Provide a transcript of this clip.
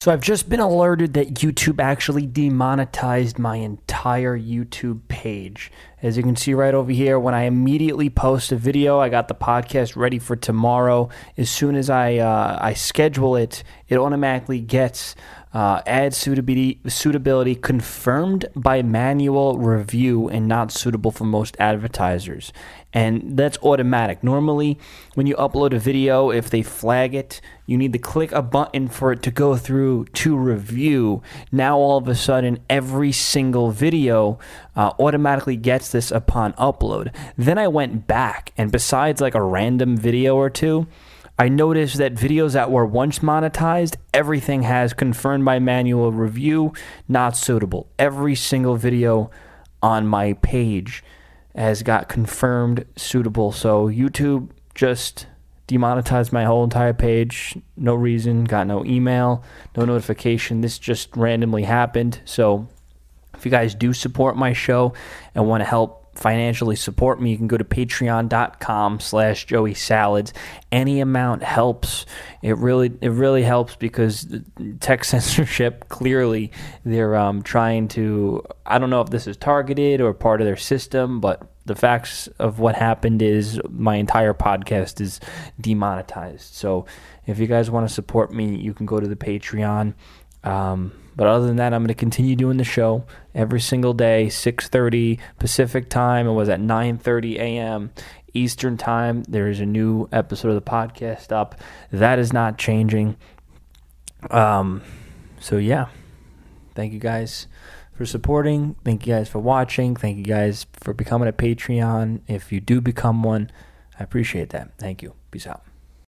So I've just been alerted that YouTube actually demonetized my entire YouTube page. As you can see right over here, when I immediately post a video, I got the podcast ready for tomorrow. As soon as I uh, I schedule it, it automatically gets uh, ad suitability, suitability confirmed by manual review and not suitable for most advertisers. And that's automatic. Normally, when you upload a video, if they flag it, you need to click a button for it to go through to review. Now, all of a sudden, every single video uh, automatically gets this upon upload. Then I went back, and besides like a random video or two, I noticed that videos that were once monetized, everything has confirmed by manual review, not suitable. Every single video on my page has got confirmed suitable. So YouTube just demonetized my whole entire page. No reason, got no email, no notification. This just randomly happened. So if you guys do support my show and want to help financially support me, you can go to patreon.com slash Joey Salads. Any amount helps. It really it really helps because tech censorship clearly they're um, trying to I don't know if this is targeted or part of their system, but the facts of what happened is my entire podcast is demonetized. So if you guys want to support me, you can go to the Patreon. Um, but other than that, I'm going to continue doing the show every single day, 6:30 Pacific time. It was at 9:30 a.m. Eastern time. There is a new episode of the podcast up. That is not changing. Um, so yeah, thank you guys for supporting. Thank you guys for watching. Thank you guys for becoming a Patreon. If you do become one, I appreciate that. Thank you. Peace out.